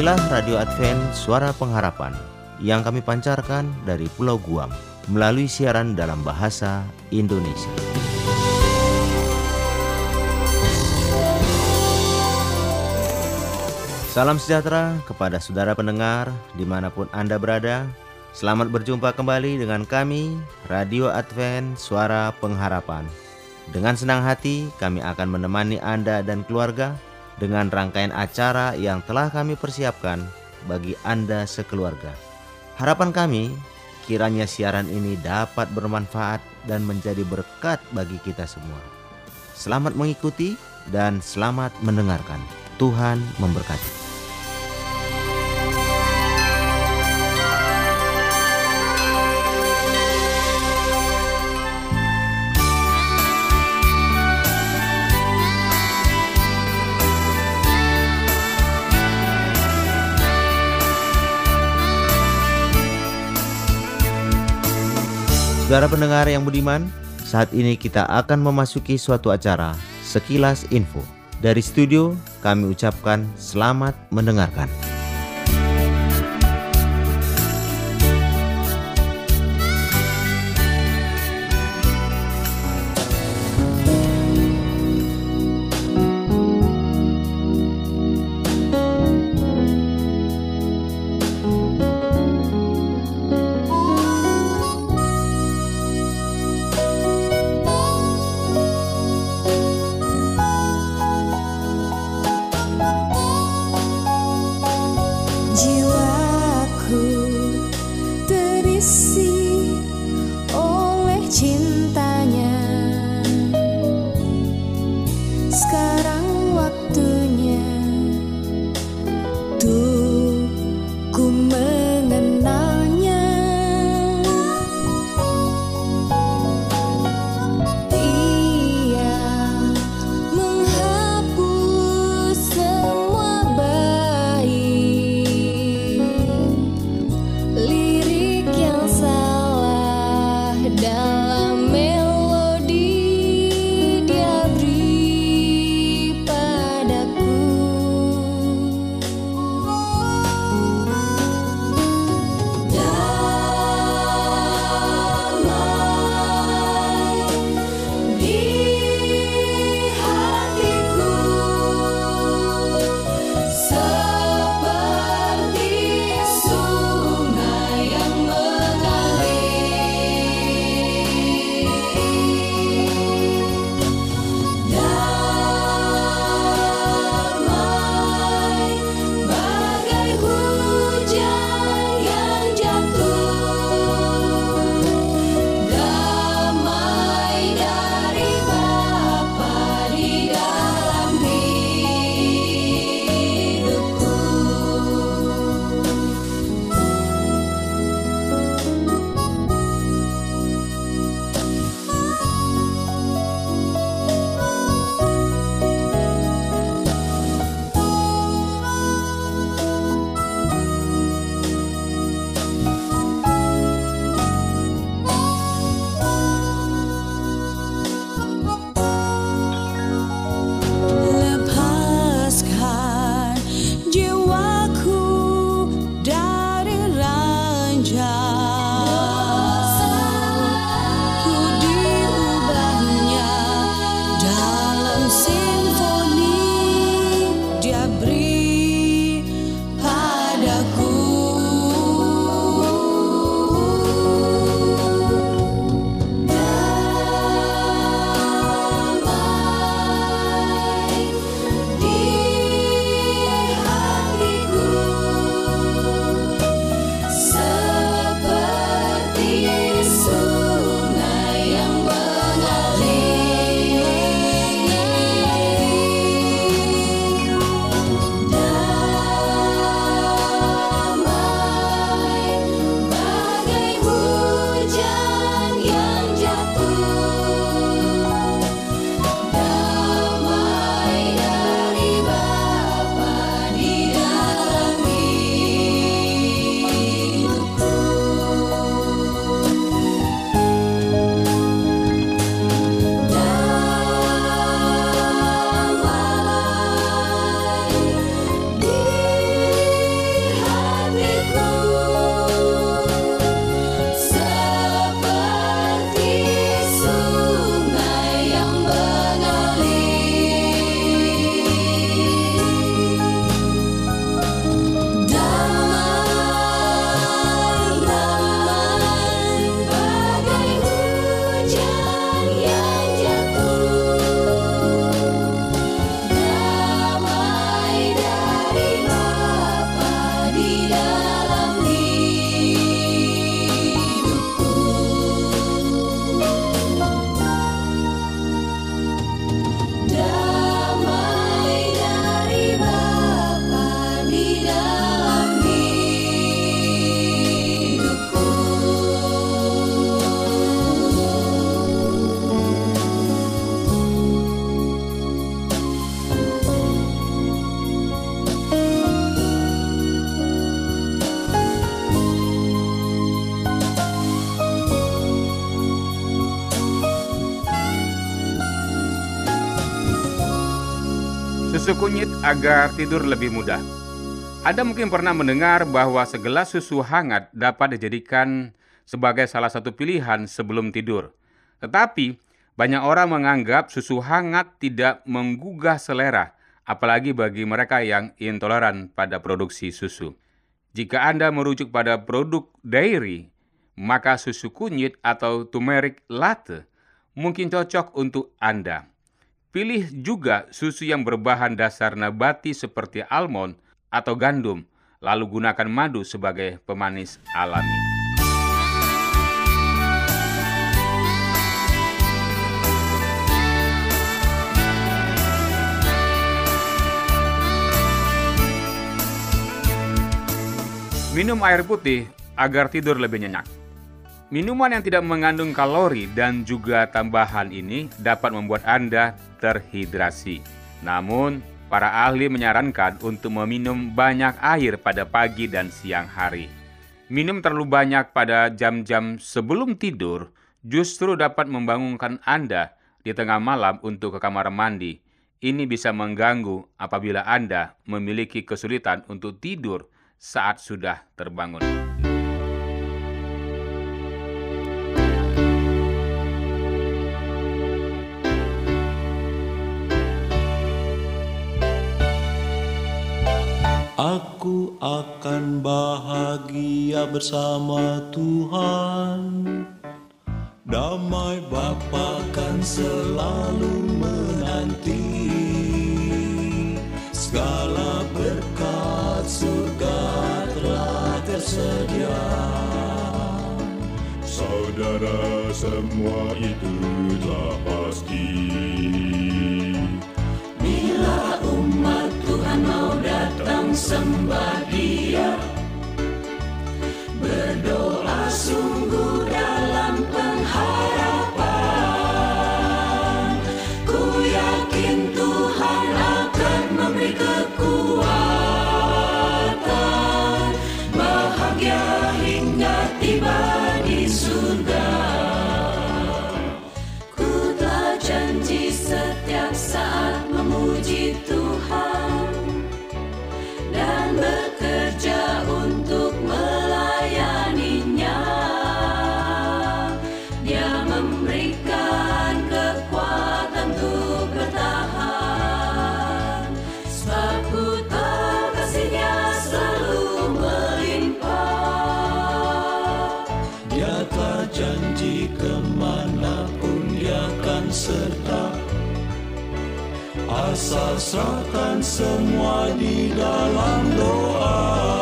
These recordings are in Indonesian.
Inilah Radio Advent Suara Pengharapan yang kami pancarkan dari Pulau Guam melalui siaran dalam bahasa Indonesia. Salam sejahtera kepada saudara pendengar di mana pun Anda berada. Selamat berjumpa kembali dengan kami, Radio Advent Suara Pengharapan. Dengan senang hati kami akan menemani Anda dan keluarga dengan rangkaian acara yang telah kami persiapkan bagi Anda sekeluarga. Harapan kami kiranya siaran ini dapat bermanfaat dan menjadi berkat bagi kita semua. Selamat mengikuti dan selamat mendengarkan. Tuhan memberkati. Saudara pendengar yang budiman, saat ini kita akan memasuki suatu acara sekilas info. Dari studio, kami ucapkan selamat mendengarkan. Agar tidur lebih mudah. Anda mungkin pernah mendengar bahwa segelas susu hangat dapat dijadikan sebagai salah satu pilihan sebelum tidur. Tetapi, banyak orang menganggap susu hangat tidak menggugah selera, apalagi bagi mereka yang intoleran pada produksi susu. Jika Anda merujuk pada produk dairy, maka susu kunyit atau turmeric latte mungkin cocok untuk Anda. Pilih juga susu yang berbahan dasar nabati seperti almond atau gandum, lalu gunakan madu sebagai pemanis alami. Minum air putih agar tidur lebih nyenyak. Minuman yang tidak mengandung kalori dan juga tambahan ini dapat membuat Anda terhidrasi. Namun, para ahli menyarankan untuk meminum banyak air pada pagi dan siang hari. Minum terlalu banyak pada jam-jam sebelum tidur justru dapat membangunkan Anda di tengah malam untuk ke kamar mandi. Ini bisa mengganggu apabila Anda memiliki kesulitan untuk tidur saat sudah terbangun. Akan bahagia bersama Tuhan. Damai Bapa kan selalu menanti Segala berkat surga telah tersedia. Saudara semua itu telah pasti. Bila umat Tuhan mau datang sembah Asal serahkan semua di dalam doa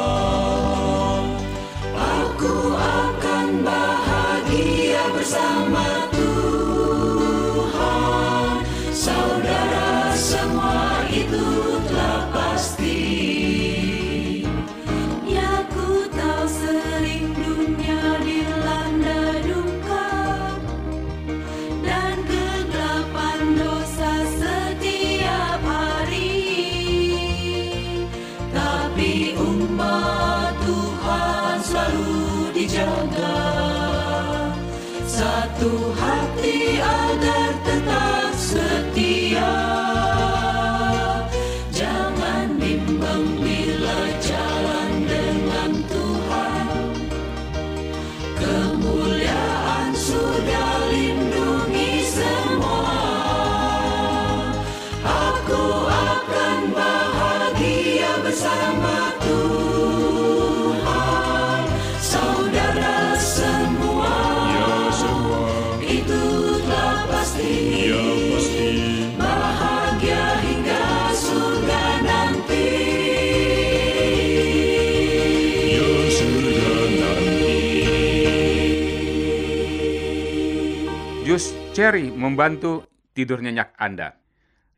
Cherry membantu tidur nyenyak Anda.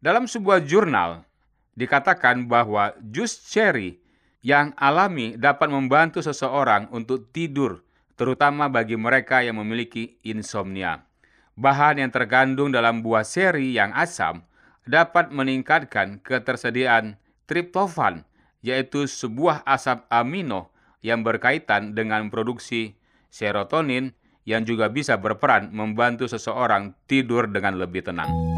Dalam sebuah jurnal dikatakan bahwa jus cherry yang alami dapat membantu seseorang untuk tidur, terutama bagi mereka yang memiliki insomnia. Bahan yang terkandung dalam buah seri yang asam dapat meningkatkan ketersediaan triptofan, yaitu sebuah asam amino yang berkaitan dengan produksi serotonin yang juga bisa berperan membantu seseorang tidur dengan lebih tenang.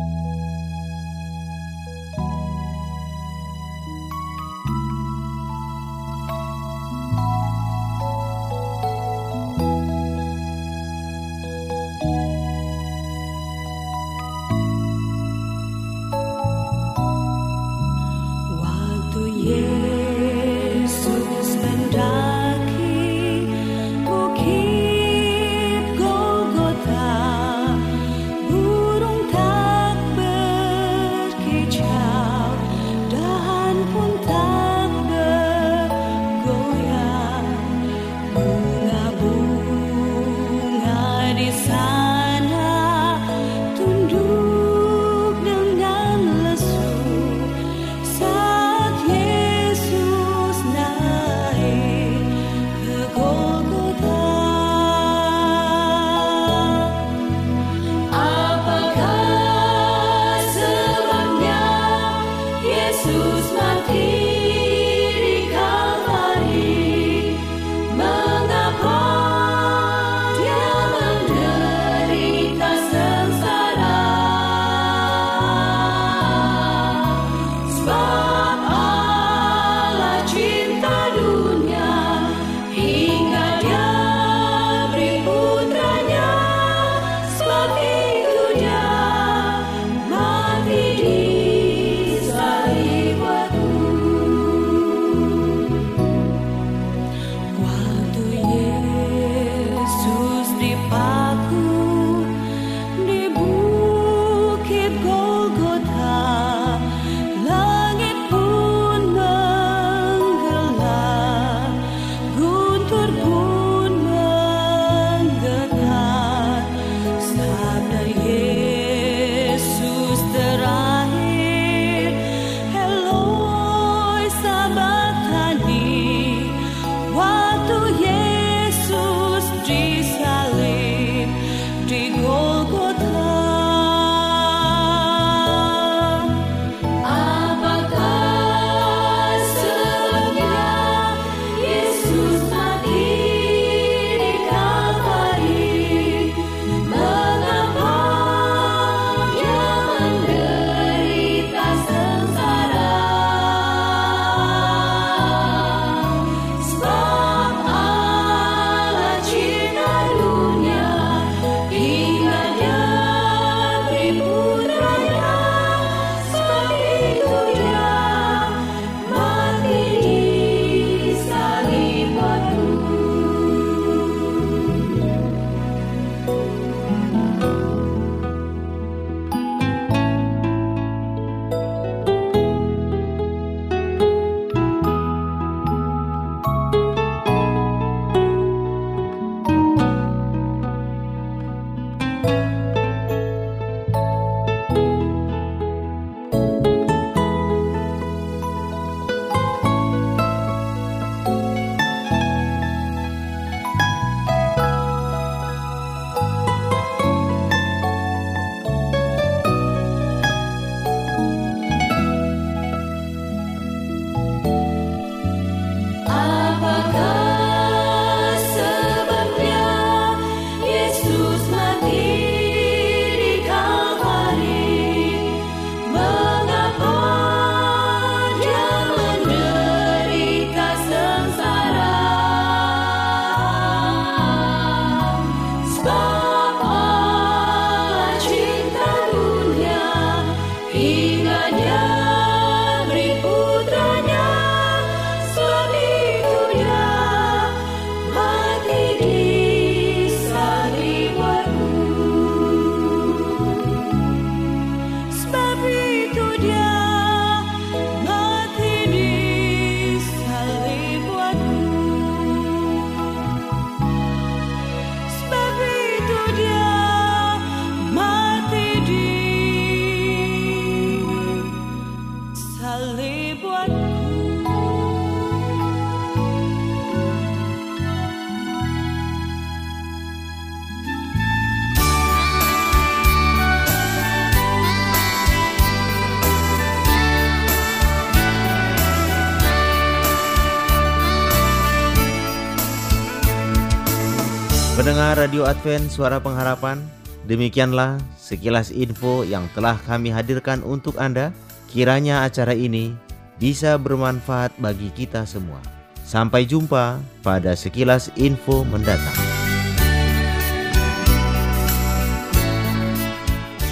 Radio Advent Suara Pengharapan. Demikianlah sekilas info yang telah kami hadirkan untuk Anda. Kiranya acara ini bisa bermanfaat bagi kita semua. Sampai jumpa pada sekilas info mendatang.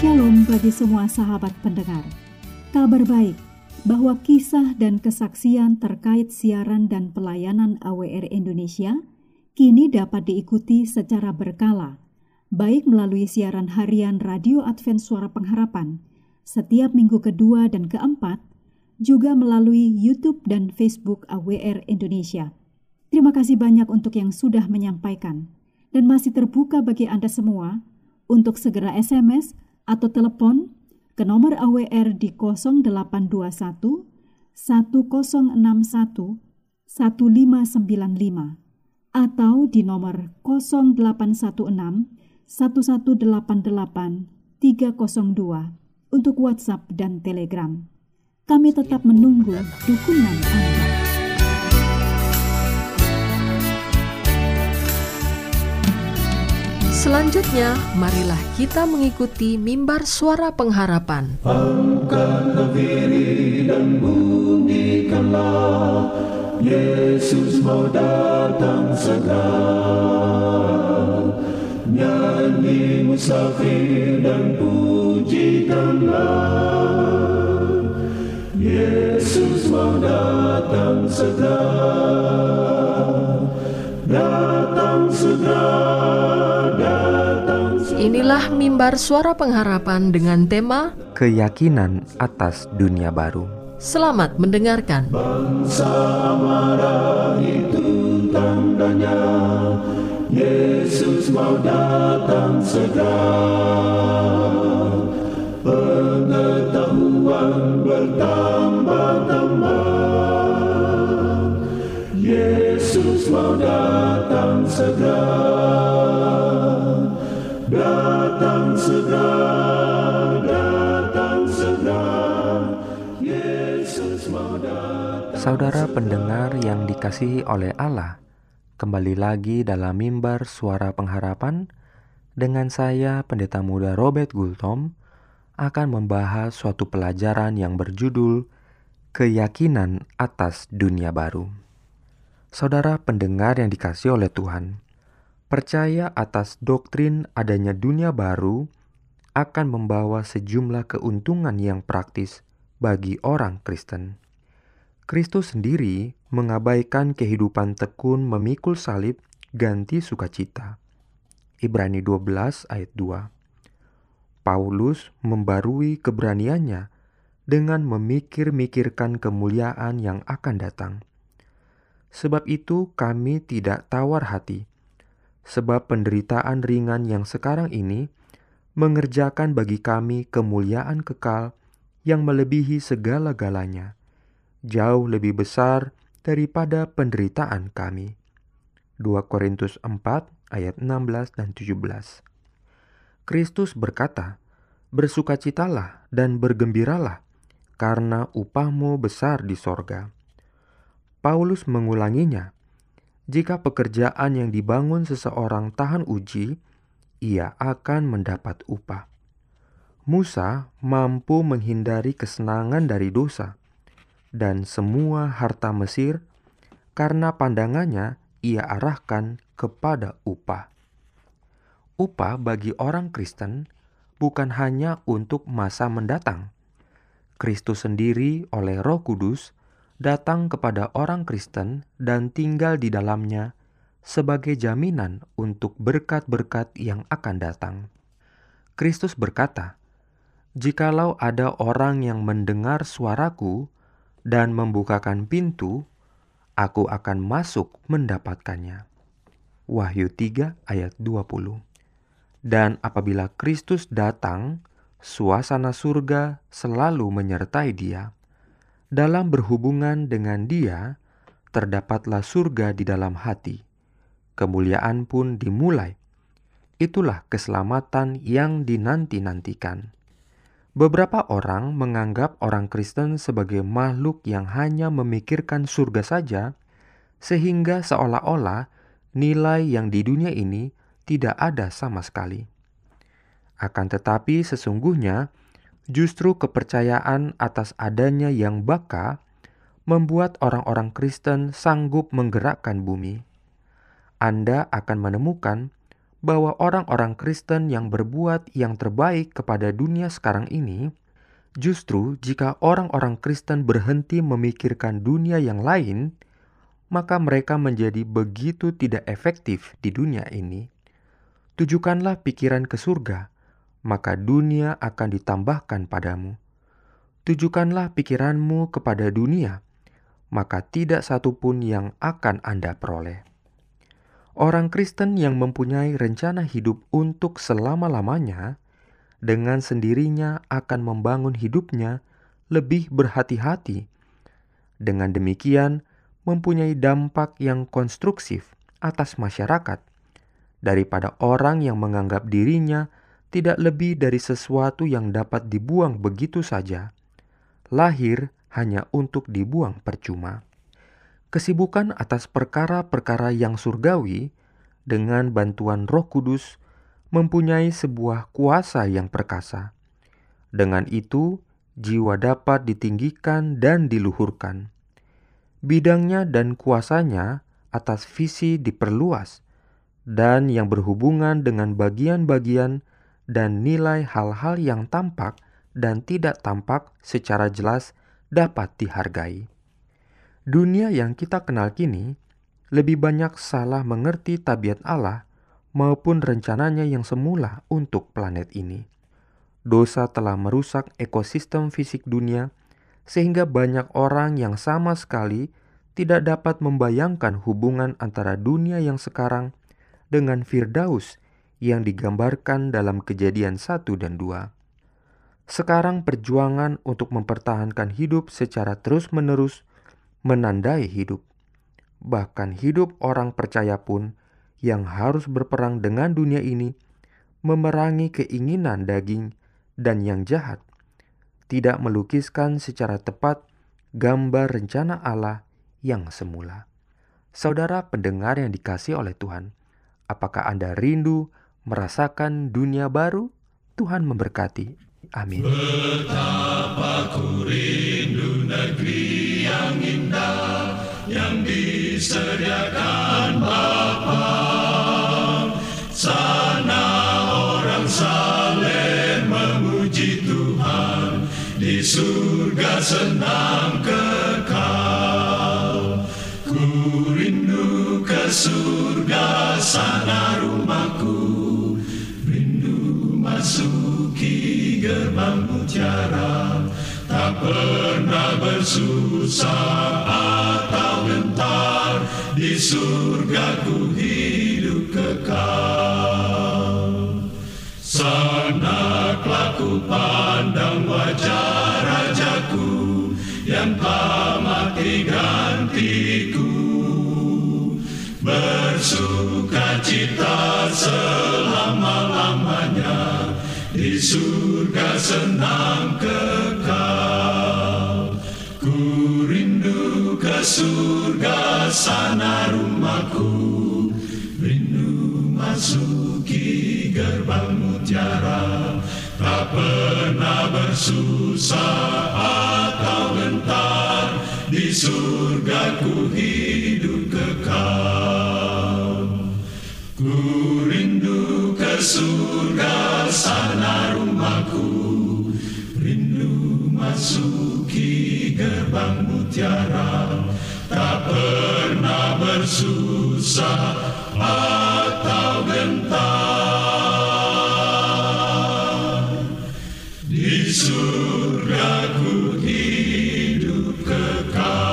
Shalom bagi semua sahabat pendengar. Kabar baik bahwa kisah dan kesaksian terkait siaran dan pelayanan AWR Indonesia – kini dapat diikuti secara berkala, baik melalui siaran harian Radio Advent Suara Pengharapan setiap minggu kedua dan keempat, juga melalui YouTube dan Facebook AWR Indonesia. Terima kasih banyak untuk yang sudah menyampaikan dan masih terbuka bagi Anda semua untuk segera SMS atau telepon ke nomor AWR di 0821 1061 1595 atau di nomor 0816 1188 302 untuk WhatsApp dan Telegram. Kami tetap menunggu dukungan Anda. Selanjutnya, marilah kita mengikuti mimbar suara pengharapan. Angkatlah diri dan bunyikanlah Yesus mau datang segera. Nyanyi musafir dan pujikanlah Yesus mau datang segera. Datang segera Datang segera. Inilah mimbar suara pengharapan dengan tema keyakinan atas dunia baru. Selamat mendengarkan. Bangsa marah itu tandanya Yesus mau datang segera Pengetahuan bertambah-tambah Yesus mau datang segera Saudara pendengar yang dikasihi oleh Allah, kembali lagi dalam mimbar suara pengharapan dengan saya Pendeta Muda Robert Gultom akan membahas suatu pelajaran yang berjudul Keyakinan atas Dunia Baru. Saudara pendengar yang dikasihi oleh Tuhan, percaya atas doktrin adanya dunia baru akan membawa sejumlah keuntungan yang praktis bagi orang Kristen. Kristus sendiri mengabaikan kehidupan tekun memikul salib ganti sukacita. Ibrani 12 ayat 2. Paulus membarui keberaniannya dengan memikir-mikirkan kemuliaan yang akan datang. Sebab itu kami tidak tawar hati, sebab penderitaan ringan yang sekarang ini mengerjakan bagi kami kemuliaan kekal yang melebihi segala-galanya, jauh lebih besar daripada penderitaan kami. 2 Korintus 4 ayat 16 dan 17. Kristus berkata, "Bersukacitalah dan bergembiralah, karena upahmu besar di sorga." Paulus mengulanginya, "Jika pekerjaan yang dibangun seseorang tahan uji, ia akan mendapat upah." Musa mampu menghindari kesenangan dari dosa dan semua harta Mesir karena pandangannya ia arahkan kepada upah. Upah bagi orang Kristen bukan hanya untuk masa mendatang. Kristus sendiri oleh Roh Kudus datang kepada orang Kristen dan tinggal di dalamnya sebagai jaminan untuk berkat-berkat yang akan datang. Kristus berkata, "Jikalau ada orang yang mendengar suaraku dan membukakan pintu, aku akan masuk mendapatkannya." Wahyu 3 ayat 20. Dan apabila Kristus datang, suasana surga selalu menyertai dia. Dalam berhubungan dengan dia, terdapatlah surga di dalam hati. Kemuliaan pun dimulai. Itulah keselamatan yang dinanti-nantikan. Beberapa orang menganggap orang Kristen sebagai makhluk yang hanya memikirkan surga saja, sehingga seolah-olah nilai yang di dunia ini tidak ada sama sekali. Akan tetapi, sesungguhnya justru kepercayaan atas adanya yang baka membuat orang-orang Kristen sanggup menggerakkan bumi. Anda akan menemukan bahwa orang-orang Kristen yang berbuat yang terbaik kepada dunia sekarang ini Justru jika orang-orang Kristen berhenti memikirkan dunia yang lain, maka mereka menjadi begitu tidak efektif di dunia ini. Tujukanlah pikiran ke surga, maka dunia akan ditambahkan padamu. Tujukanlah pikiranmu kepada dunia, maka tidak satupun yang akan Anda peroleh. Orang Kristen yang mempunyai rencana hidup untuk selama-lamanya, dengan sendirinya akan membangun hidupnya lebih berhati-hati. Dengan demikian, mempunyai dampak yang konstruksif atas masyarakat daripada orang yang menganggap dirinya tidak lebih dari sesuatu yang dapat dibuang begitu saja, lahir hanya untuk dibuang percuma. Kesibukan atas perkara-perkara yang surgawi dengan bantuan Roh Kudus mempunyai sebuah kuasa yang perkasa. Dengan itu, jiwa dapat ditinggikan dan diluhurkan. Bidangnya dan kuasanya atas visi diperluas, dan yang berhubungan dengan bagian-bagian dan nilai hal-hal yang tampak dan tidak tampak secara jelas dapat dihargai. Dunia yang kita kenal kini lebih banyak salah mengerti tabiat Allah maupun rencananya yang semula untuk planet ini. Dosa telah merusak ekosistem fisik dunia, sehingga banyak orang yang sama sekali tidak dapat membayangkan hubungan antara dunia yang sekarang dengan Firdaus yang digambarkan dalam kejadian satu dan dua. Sekarang perjuangan untuk mempertahankan hidup secara terus-menerus menandai hidup. Bahkan hidup orang percaya pun yang harus berperang dengan dunia ini memerangi keinginan daging dan yang jahat, tidak melukiskan secara tepat gambar rencana Allah yang semula. Saudara pendengar yang dikasih oleh Tuhan, apakah Anda rindu merasakan dunia baru, Tuhan memberkati. Amin. Betapa ku rindu negeri yang disediakan Bapa. Sana orang saleh memuji Tuhan di surga senang kekal. Ku rindu ke surga sana pernah bersusah atau gentar Di surga ku hidup kekal. Sana ku pandang wajah rajaku Yang tak mati gantiku. Bersuka cita selama-lamanya Di surga senang kekal surga sana rumahku. Rindu masuki gerbang mutiara. Tak pernah bersusah atau gentar. Di surga ku hidup kekal. Ku rindu ke surga sana rumahku. Rindu masuki gerbang mutiara Tak pernah bersusah atau gentar Di surga ku hidup kekal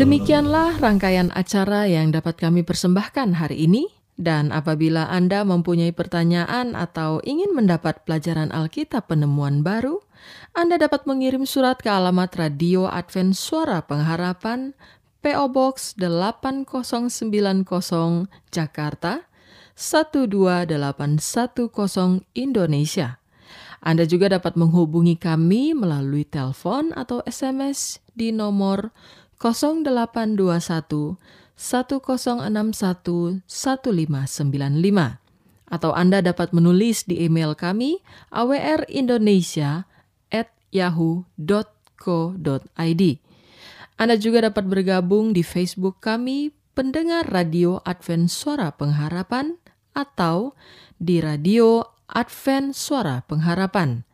Demikianlah rangkaian acara yang dapat kami persembahkan hari ini. Dan apabila Anda mempunyai pertanyaan atau ingin mendapat pelajaran Alkitab penemuan baru, Anda dapat mengirim surat ke alamat Radio Advent Suara Pengharapan, PO Box 8090 Jakarta 12810 Indonesia. Anda juga dapat menghubungi kami melalui telepon atau SMS di nomor 0821 1061 1595 atau Anda dapat menulis di email kami awrindonesia yahoo.co.id. Anda juga dapat bergabung di Facebook kami pendengar radio Advent Suara Pengharapan atau di Radio Advent Suara Pengharapan.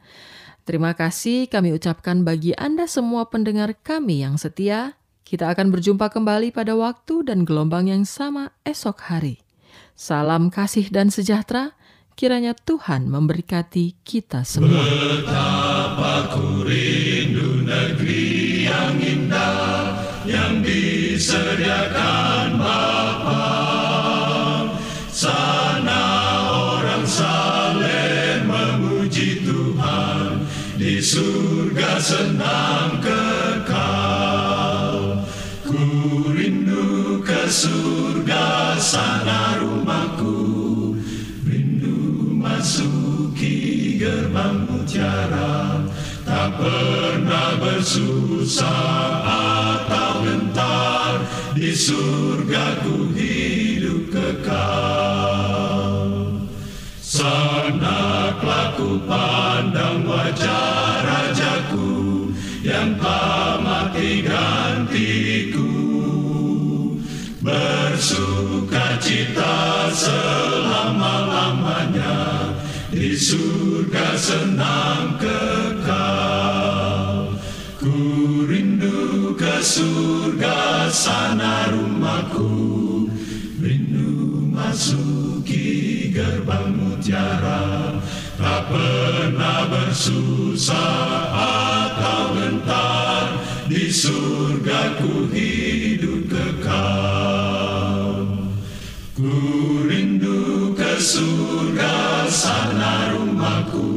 Terima kasih kami ucapkan bagi Anda semua pendengar kami yang setia. Kita akan berjumpa kembali pada waktu dan gelombang yang sama esok hari. Salam kasih dan sejahtera. Kiranya Tuhan memberkati kita semua. Betapa ku rindu negeri yang indah yang disediakan Bapa. Sana orang saleh memuji Tuhan di surga senang kekal. Ku rindu ke surga sana rumahku, rindu masuki gerbang mutiara, pernah bersusah atau gentar, di surga ku hidup kekal. Sana ku pandang wajah rajaku yang tak mati gantiku bersuka cita selama-lamanya di surga senang kekal surga sana rumahku. Rindu masuki gerbang mutiara. Tak pernah bersusah atau gentar. Di surga ku hidup kekal. Ku rindu ke surga sana rumahku